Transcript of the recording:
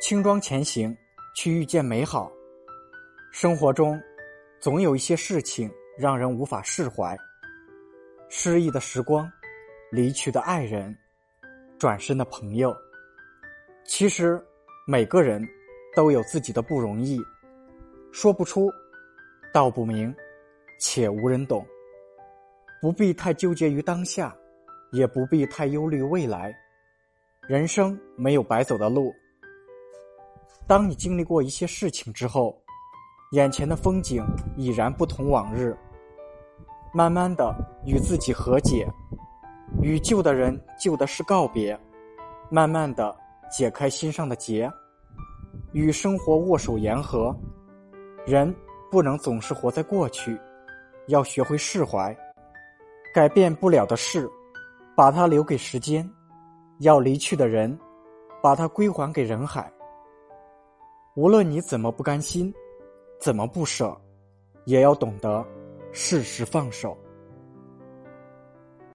轻装前行，去遇见美好。生活中，总有一些事情让人无法释怀。失意的时光，离去的爱人，转身的朋友。其实，每个人都有自己的不容易，说不出，道不明，且无人懂。不必太纠结于当下，也不必太忧虑未来。人生没有白走的路。当你经历过一些事情之后，眼前的风景已然不同往日。慢慢的与自己和解，与旧的人、旧的事告别，慢慢的解开心上的结，与生活握手言和。人不能总是活在过去，要学会释怀。改变不了的事，把它留给时间；要离去的人，把它归还给人海。无论你怎么不甘心，怎么不舍，也要懂得适时放手。